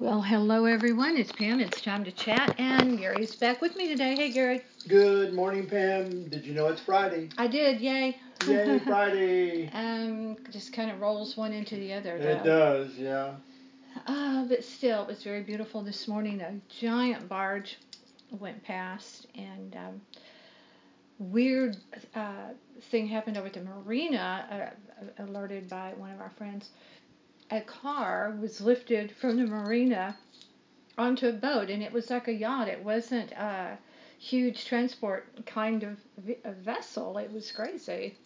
Well, hello everyone. It's Pam. It's time to chat, and Gary's back with me today. Hey, Gary. Good morning, Pam. Did you know it's Friday? I did. Yay. Yay, Friday. um, just kind of rolls one into the other. Though. It does, yeah. Uh, but still, it was very beautiful this morning. A giant barge went past, and um, weird uh, thing happened over at the marina, uh, alerted by one of our friends a car was lifted from the marina onto a boat, and it was like a yacht. It wasn't a huge transport kind of a vessel. It was crazy.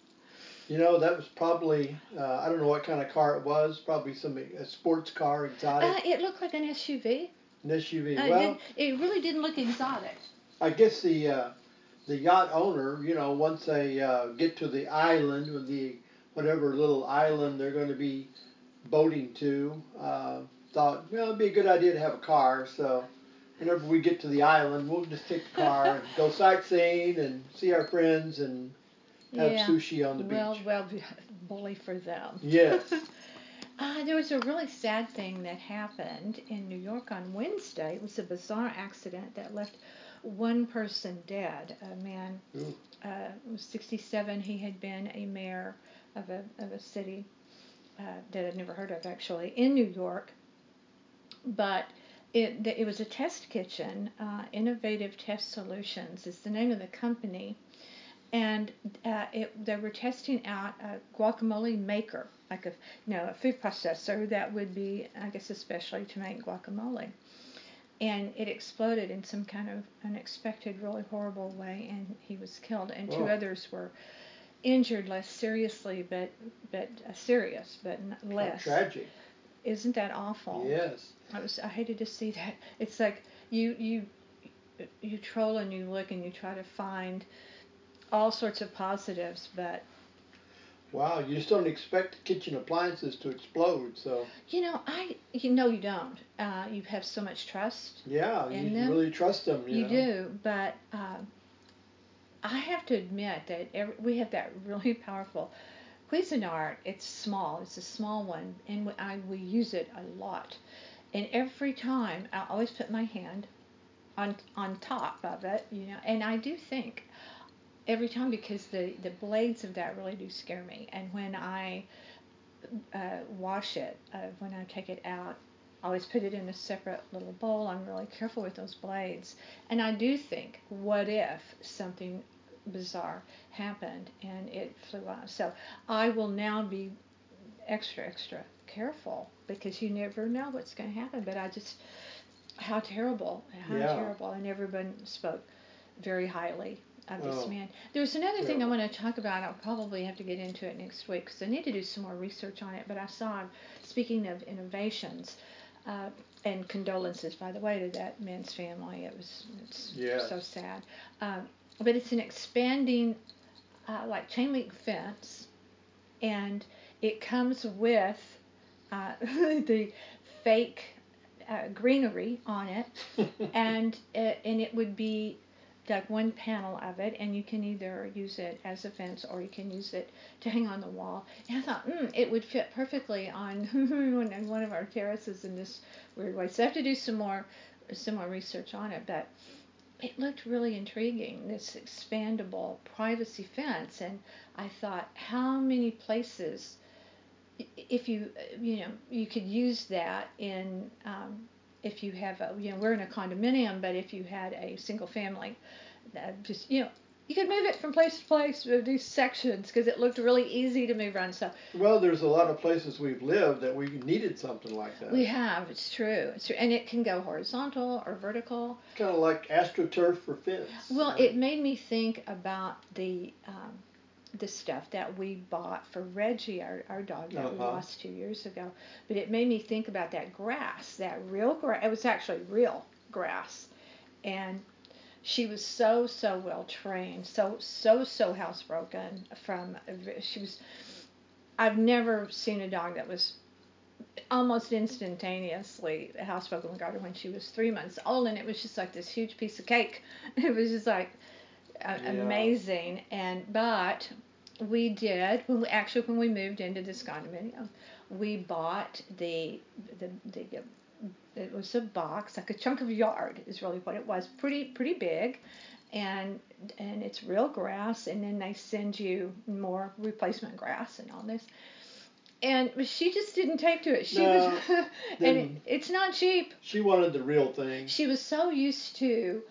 You know, that was probably, uh, I don't know what kind of car it was, probably some a sports car, exotic. Uh, it looked like an SUV. An SUV. Uh, well, it, it, really didn't look exotic. I guess the uh, the yacht owner, you know, once they uh, get to the island, or the whatever little island they're going to be boating to, uh, thought, well, it'd be a good idea to have a car. So whenever we get to the island, we'll just take the car and go sightseeing and see our friends and have yeah. sushi on the beach. well, beach. Well, bully for them. Yes. uh, there was a really sad thing that happened in New York on Wednesday. It was a bizarre accident that left one person dead. A man uh, was 67. He had been a mayor of a of a city uh, that I'd never heard of actually in New York, but it it was a test kitchen. Uh, Innovative Test Solutions is the name of the company, and uh, it, they were testing out a guacamole maker, like a you know a food processor that would be I guess especially to make guacamole. And it exploded in some kind of unexpected, really horrible way, and he was killed, and two others were injured less seriously, but but uh, serious, but less. How tragic. Isn't that awful? Yes. I was I hated to see that. It's like you you you troll and you look and you try to find all sorts of positives, but Wow, you just don't expect kitchen appliances to explode, so. you know I you know you don't. Uh, you have so much trust. Yeah, you them. really trust them. You, You know? do, but uh, I have to admit that every, we have that really powerful Cuisinart. It's small. It's a small one, and we, I, we use it a lot. And every time, I always put my hand on on top of it, you know. And I do think every time because the the blades of that really do scare me. And when I uh, wash it, uh, when I take it out, always put it in a separate little bowl. I'm really careful with those blades. And I do think, what if something bizarre happened and it flew off? So I will now be extra, extra careful because you never know what's going to happen. But I just, how terrible, how Yeah. terrible. And everyone spoke very highly of this Oh. man. There was another thing I want to talk about. I'll probably have to get into it next week because I need to do some more research on it. But I saw, speaking of innovations, uh, and condolences, by the way, to that man's family. It was it's Yes. so sad. Um, but it's an expanding, uh, like chain link fence, and it comes with uh, the fake uh, greenery on it, and it, and it would be like one panel of it, and you can either use it as a fence or you can use it to hang on the wall. And I thought, mm, it would fit perfectly on one of our terraces in this weird way. So I have to do some more some more research on it, but it looked really intriguing. This expandable privacy fence, and I thought, how many places, if you you know you could use that in um, if you have a you know we're in a condominium, but if you had a single family, that just you know you could move it from place to place with these sections because it looked really easy to move around. So Well, there's a lot of places we've lived that we needed something like that. we have it's true, it's true, and it can go horizontal or vertical. Kind of like AstroTurf for fence. Well, right? it made me think about the um, the stuff that we bought for Reggie, our, our dog that we Uh-huh. lost two years ago. But it made me think about that grass, that real grass. It was actually real grass, and she was so so well trained, so so so housebroken from. She was. I've never seen a dog that was almost instantaneously housebroken. We got her when she was three months old, and it was just like this huge piece of cake. It was just like Yeah. amazing. And but we did when we actually when we moved into this condominium, we bought the the the it was a box, like a chunk of yard is really what it was. Pretty pretty big, and and it's real grass, and then they send you more replacement grass and all this. And she just didn't take to it. She No, was, and it, it's not cheap. She wanted the real thing. She was so used to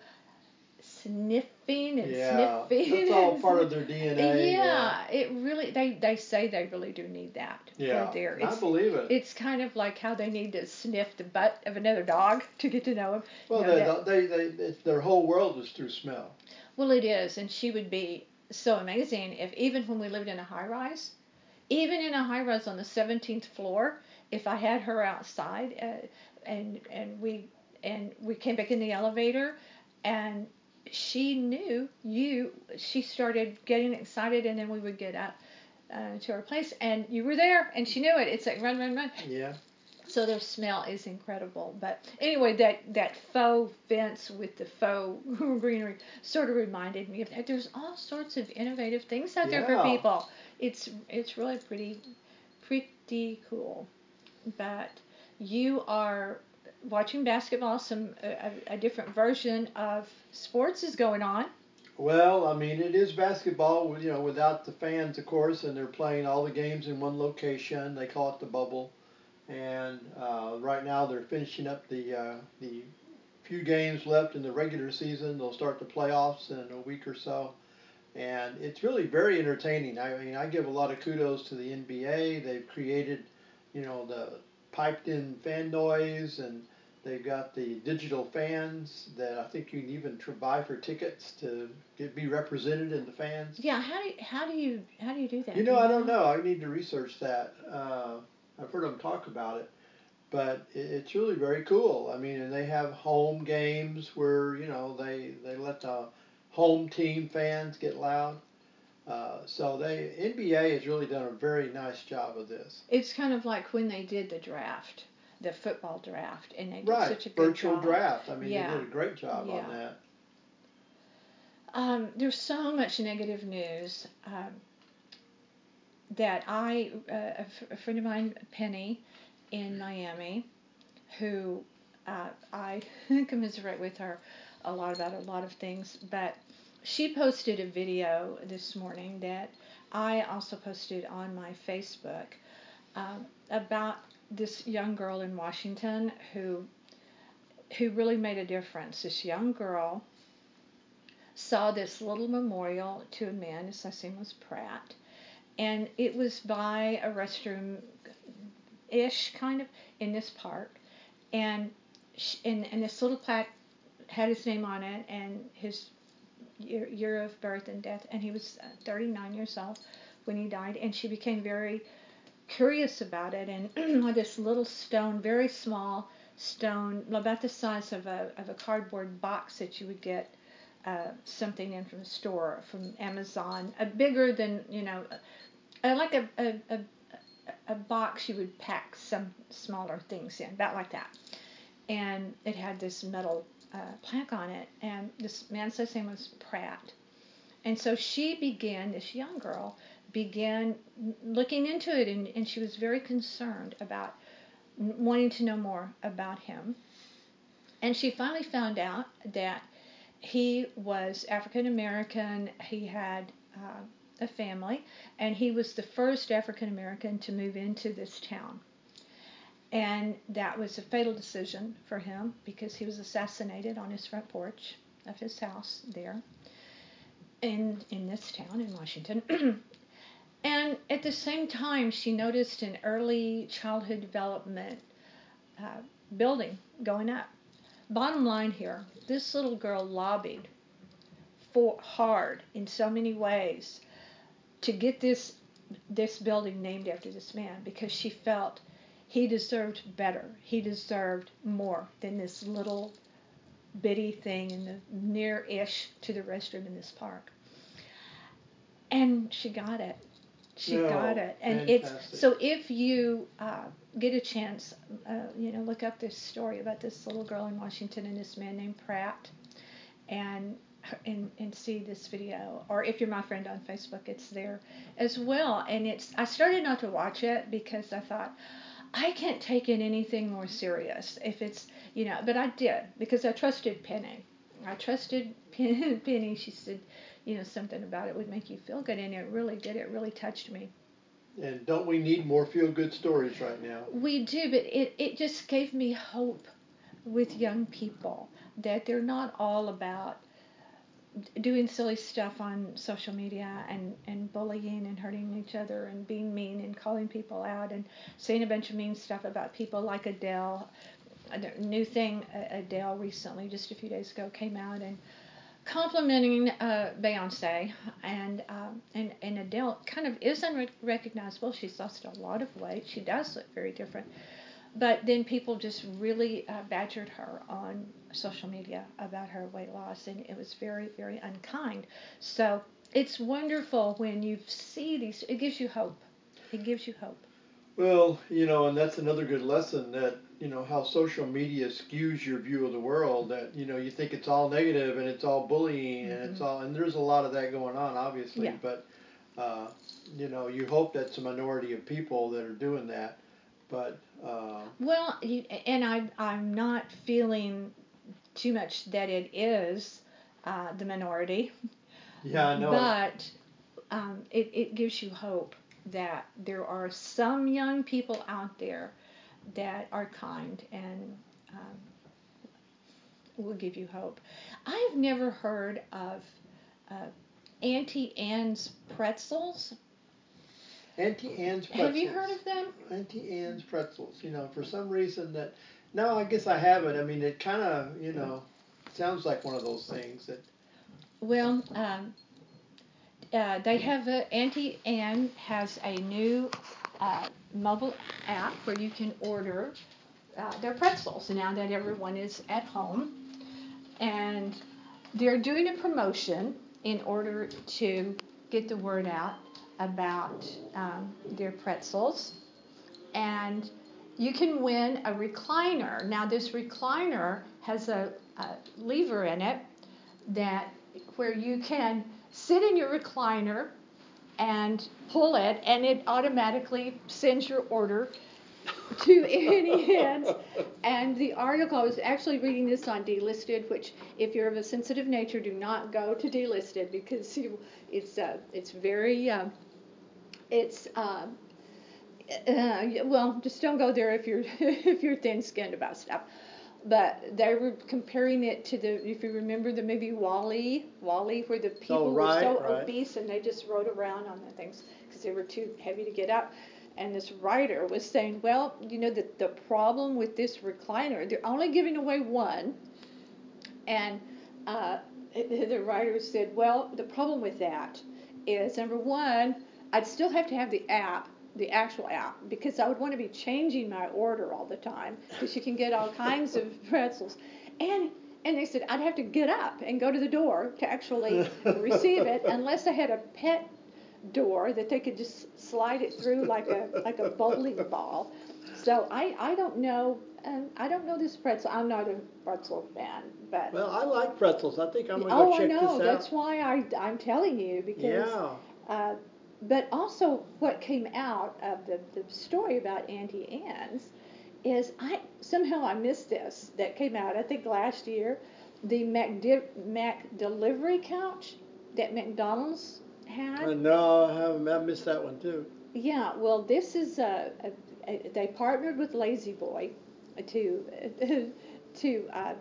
sniffing and yeah, sniffing. that's all part of their DNA. yeah, it really they they say they really do need that yeah. for their I believe it. it's kind of like how they need to sniff the butt of another dog to get to know him. well, you know, they, that- they, they, it's, their whole world is through smell. Well, it is, and she would be so amazing if even when we lived in a high rise, even in a high rise on the 17th floor, if I had her outside uh, and and we and we came back in the elevator and she knew you she started getting excited and then we would get up uh, to our place and you were there and she knew it it's like run run run Yeah. so their smell is incredible. But anyway, that that faux fence with the faux greenery sort of reminded me of that. There's all sorts of innovative things out there for people. It's it's really pretty pretty cool. But you are watching basketball. Some a, a different version of sports is going on. Well, I mean, it is basketball, you know, without the fans, of course, and they're playing all the games in one location. They call it the bubble, and uh, right now they're finishing up the uh, the few games left in the regular season. They'll start the playoffs in a week or so, and it's really very entertaining. I mean, I give a lot of kudos to the NBA. They've created, you know, the piped-in fan noise and They've got the digital fans that I think you can even tr- buy for tickets to get, be represented in the fans. Yeah, how do you, how do you how do you do that? You Do know, I don't know. I need to research that. Uh, I've heard them talk about it, but it, it's really very cool. I mean, and they have home games where you know they they let the home team fans get loud. Uh, so they NBA has really done a very nice job of this. It's kind of like when they did the draft, the football draft, and they did Right, such a good virtual job. draft. I mean, Yeah. they did a great job Yeah. on that. Um, there's so much negative news um, that I, uh, a, f- a friend of mine, Penny, in Miami, who uh, I commiserate with her a lot about a lot of things, but she posted a video this morning that I also posted on my Facebook um, about this young girl in Washington who who really made a difference. This young girl saw this little memorial to a man, his last name was Pratt, and it was by a restroom ish kind of in this park, and sh- and and this little plaque had his name on it and his year, year of birth and death, and he was uh, 39 years old when he died, and she became very curious about it, and this little stone, very small stone, about the size of a of a cardboard box that you would get uh, something in from the store, from Amazon, uh, bigger than you know, uh, like a, a, a a box you would pack some smaller things in, about like that. And it had this metal uh, plaque on it, and this man says his name was Pratt. And so she began, this young girl, began looking into it, and, and she was very concerned about wanting to know more about him. And she finally found out that he was African American. He had uh, a family, and he was the first African American to move into this town. And that was a fatal decision for him because he was assassinated on his front porch of his house there in in this town in Washington. and at the same time, she noticed an early childhood development uh, building going up. Bottom line here, this little girl lobbied for hard in so many ways to get this this building named after this man because she felt he deserved better. He deserved more than this little bitty thing in the near-ish to the restroom in this park. And she got it. She No, got it. And fantastic. it's so if you uh, get a chance, uh, you know, look up this story about this little girl in Washington and this man named Pratt, and and and see this video. Or if you're my friend on Facebook, it's there as well. And it's I started not to watch it because I thought I can't take it anything more serious if it's you know. But I did because I trusted Penny. I trusted Penny. She said, you know, something about it would make you feel good, and it really did. It really touched me. And don't we need more feel good stories right now? We do, but it, it just gave me hope with young people that they're not all about doing silly stuff on social media and, and bullying and hurting each other and being mean and calling people out and saying a bunch of mean stuff about people like Adele. A new thing Adele recently, just a few days ago, came out and complimenting uh, Beyonce and um, and and Adele kind of is unrecognizable. She's lost a lot of weight. She does look very different. But then people just really uh, badgered her on social media about her weight loss, and it was very, very unkind. So it's wonderful when you see these. It gives you hope. It gives you hope. Well, you know, and that's another good lesson that you know how social media skews your view of the world. That you know you think it's all negative and it's all bullying mm-hmm. and it's all and there's a lot of that going on, obviously. Yeah. But uh, you know, you hope that's a minority of people that are doing that. But uh, well, and I I'm not feeling too much that it is uh, the minority. Yeah, I know. But um, it it gives you hope that there are some young people out there that are kind and um, will give you hope. I've never heard of uh, Auntie Anne's pretzels. Auntie Anne's pretzels. Have you heard of them? Auntie Anne's pretzels. You know, for some reason that. No, I guess I haven't. I mean, it kind of, you know, sounds like one of those things that. Well, um, uh, they have a, Auntie Anne has a new uh, mobile app where you can order uh, their pretzels now that everyone is at home. And they're doing a promotion in order to get the word out about um, their pretzels. And you can win a recliner. Now, this recliner has a, a lever in it that where you can sit in your recliner and pull it, and it automatically sends your order to Auntie Anne's. And the article, I was actually reading this on Dlisted, which, if you're of a sensitive nature, do not go to Dlisted because you, it's uh, it's very uh, it's uh, uh, well, just don't go there if you're if you're thin-skinned about stuff but they were comparing it to the if you remember the movie WALL-E, WALL-E, where the people oh, right, were so right. obese and they just rode around on the things because they were too heavy to get up. And this writer was saying, well, you know, the the problem with this recliner, they're only giving away one, and uh, the writer said, well, the problem with that is number one, I'd still have to have the app the actual app because I would want to be changing my order all the time because you can get all kinds of pretzels. And and they said I'd have to get up and go to the door to actually receive it unless I had a pet door that they could just slide it through like a like a bowling ball. So I I don't know um, I don't know this pretzel. I'm not a pretzel fan, but well, I like pretzels. I think I'm gonna oh, go check I know. That's why I I'm telling you because yeah. Uh, but also what came out of the, the story about Auntie Anne's is I somehow I missed this that came out I think last year the Mac, McDelivery couch that McDonald's had. Uh, no, I haven't. I missed that one too. Yeah, well, this is a, a, a they partnered with La-Z-Boy to to uh,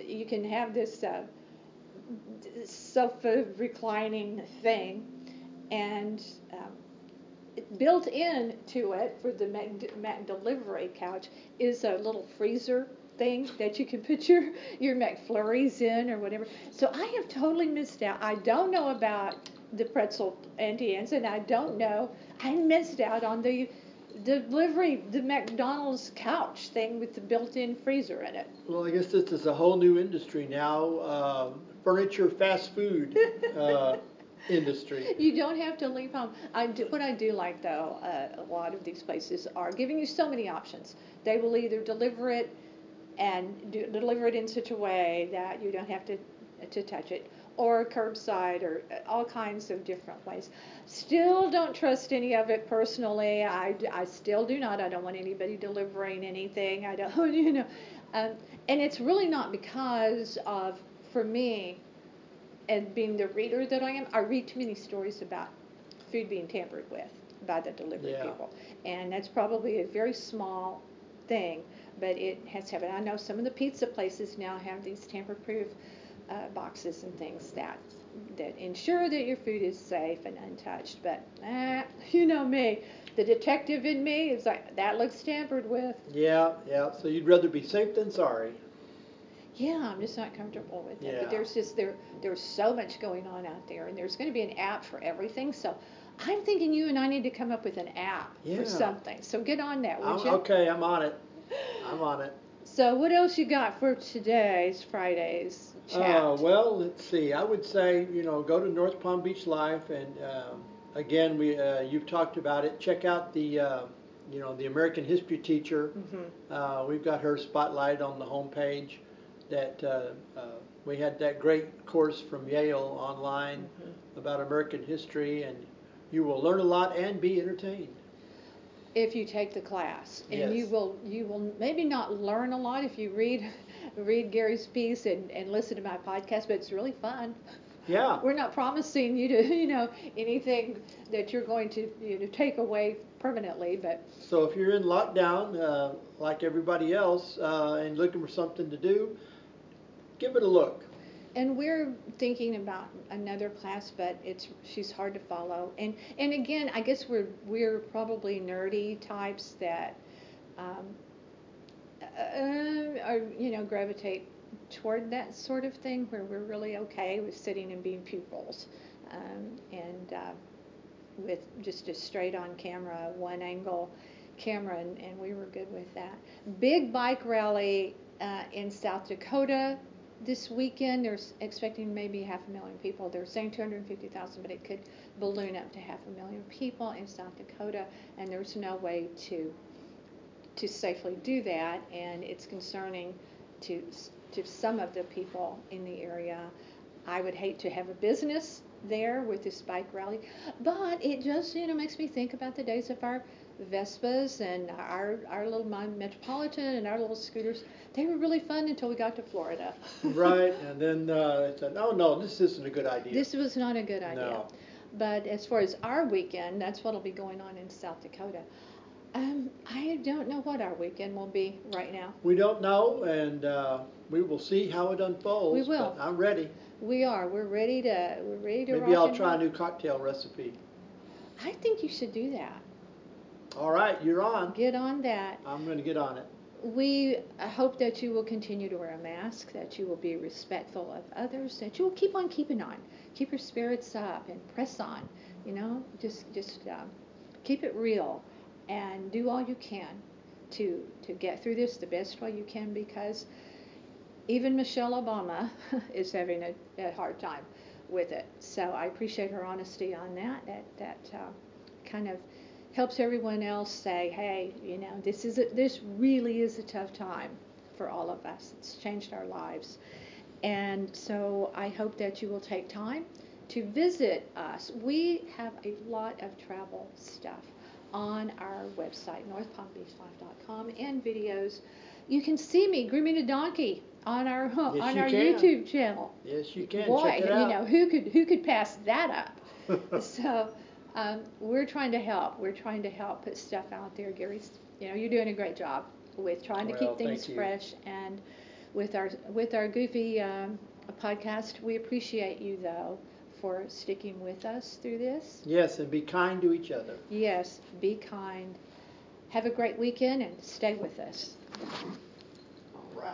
you can have this uh, sofa reclining thing and um, built in to it for the Mac, delivery couch is a little freezer thing that you can put your your McFlurries in or whatever. So I have totally missed out. I don't know about the pretzel Anne's, and I don't know. I missed out on the delivery, the McDonald's couch thing with the built-in freezer in it. Well, I guess this is a whole new industry now. Uh, furniture fast food. Uh, industry. You don't have to leave home. I do, what I do like though, uh, a lot of these places are giving you so many options. They will either deliver it and do, deliver it in such a way that you don't have to to touch it, or curbside or uh, all kinds of different ways. Still don't trust any of it personally. I, I still do not. I don't want anybody delivering anything. I don't, you know. Um, and it's really not because of, for me, and being the reader that I am, I read too many stories about food being tampered with by the delivery Yeah. people. And that's probably a very small thing, but it has happened. I know some of the pizza places now have these tamper-proof uh, boxes and things that that ensure that your food is safe and untouched. But eh, you know me, the detective in me is like that looks tampered with. Yeah, yeah. So you'd rather be safe than sorry. Yeah, I'm just not comfortable with it. Yeah. But there's just there there's so much going on out there, and there's going to be an app for everything. So I'm thinking you and I need to come up with an app Yeah. for something. So get on that, would I'm, you? okay, I'm on it. I'm on it. So what else you got for today's Friday's chat? Uh, well, let's see. I would say, you know, go to North Palm Beach Life, and um, again, we uh, you've talked about it. Check out the, uh, you know, the American History teacher. Mhm. Uh, we've got her spotlight on the homepage. That uh, uh, we had that great course from Yale online Mhm. about American history, and you will learn a lot and be entertained. if you take the class and you will you will maybe not learn a lot if you read read Gary's piece and, and listen to my podcast but it's really fun Yeah. we're not promising you to you know anything that you're going to you know take away permanently but So if you're in lockdown, uh, like everybody else, uh, and looking for something to do, give it a look. and we're thinking about another class but it's she's hard to follow. And and again i guess we're we're probably nerdy types that um, uh, you know gravitate toward that sort of thing where we're really okay with sitting and being pupils. Um, and uh, with just a straight on camera one angle camera and, and we were good with that. Big bike rally uh, in south dakota this weekend they're expecting maybe half a million people they're saying 250000 but it could balloon up to half a million people in south dakota and there's no way to to safely do that, and it's concerning to to some of the people in the area. I would hate to have a business there with this bike rally, but it just you know makes me think about the days of our Vespas and our our little Metropolitan and our little scooters. They were really fun until we got to Florida. right, and then uh, they said, "No, no, this isn't a good idea." This was not a good idea. No. But as far as our weekend, that's what'll be going on in South Dakota. Um, I don't know what our weekend will be right now. We don't know, and uh, we will see how it unfolds. We will. But I'm ready. We are. We're ready to. We're ready to. Maybe I'll try a new cocktail recipe. I think you should do that. All right, you're on. Get on that. I'm going to get on it. We uh, hope that you will continue to wear a mask, that you will be respectful of others, that you will keep on keeping on, keep your spirits up, and press on. You know, just just um, keep it real, and do all you can to to get through this the best way you can because even Michelle Obama is having a, a hard time with it. So I appreciate her honesty on that. That that uh, kind of helps everyone else say, hey, you know, this is a, this really is a tough time for all of us. It's changed our lives, and so I hope that you will take time to visit us. We have a lot of travel stuff on our website, northpalmbeachlife.com, and videos. You can see me grooming a donkey on our on you our can. YouTube channel. Yes, you can. Boy, Check it you know who could who could pass that up? so um, we're trying to help. We're trying to help put stuff out there. Gary's, you know, you're doing a great job with trying to keep things fresh and with our with our goofy um, podcast. We appreciate you though for sticking with us through this. yes, and be kind to each other. Yes, be kind. Have a great weekend and stay with us.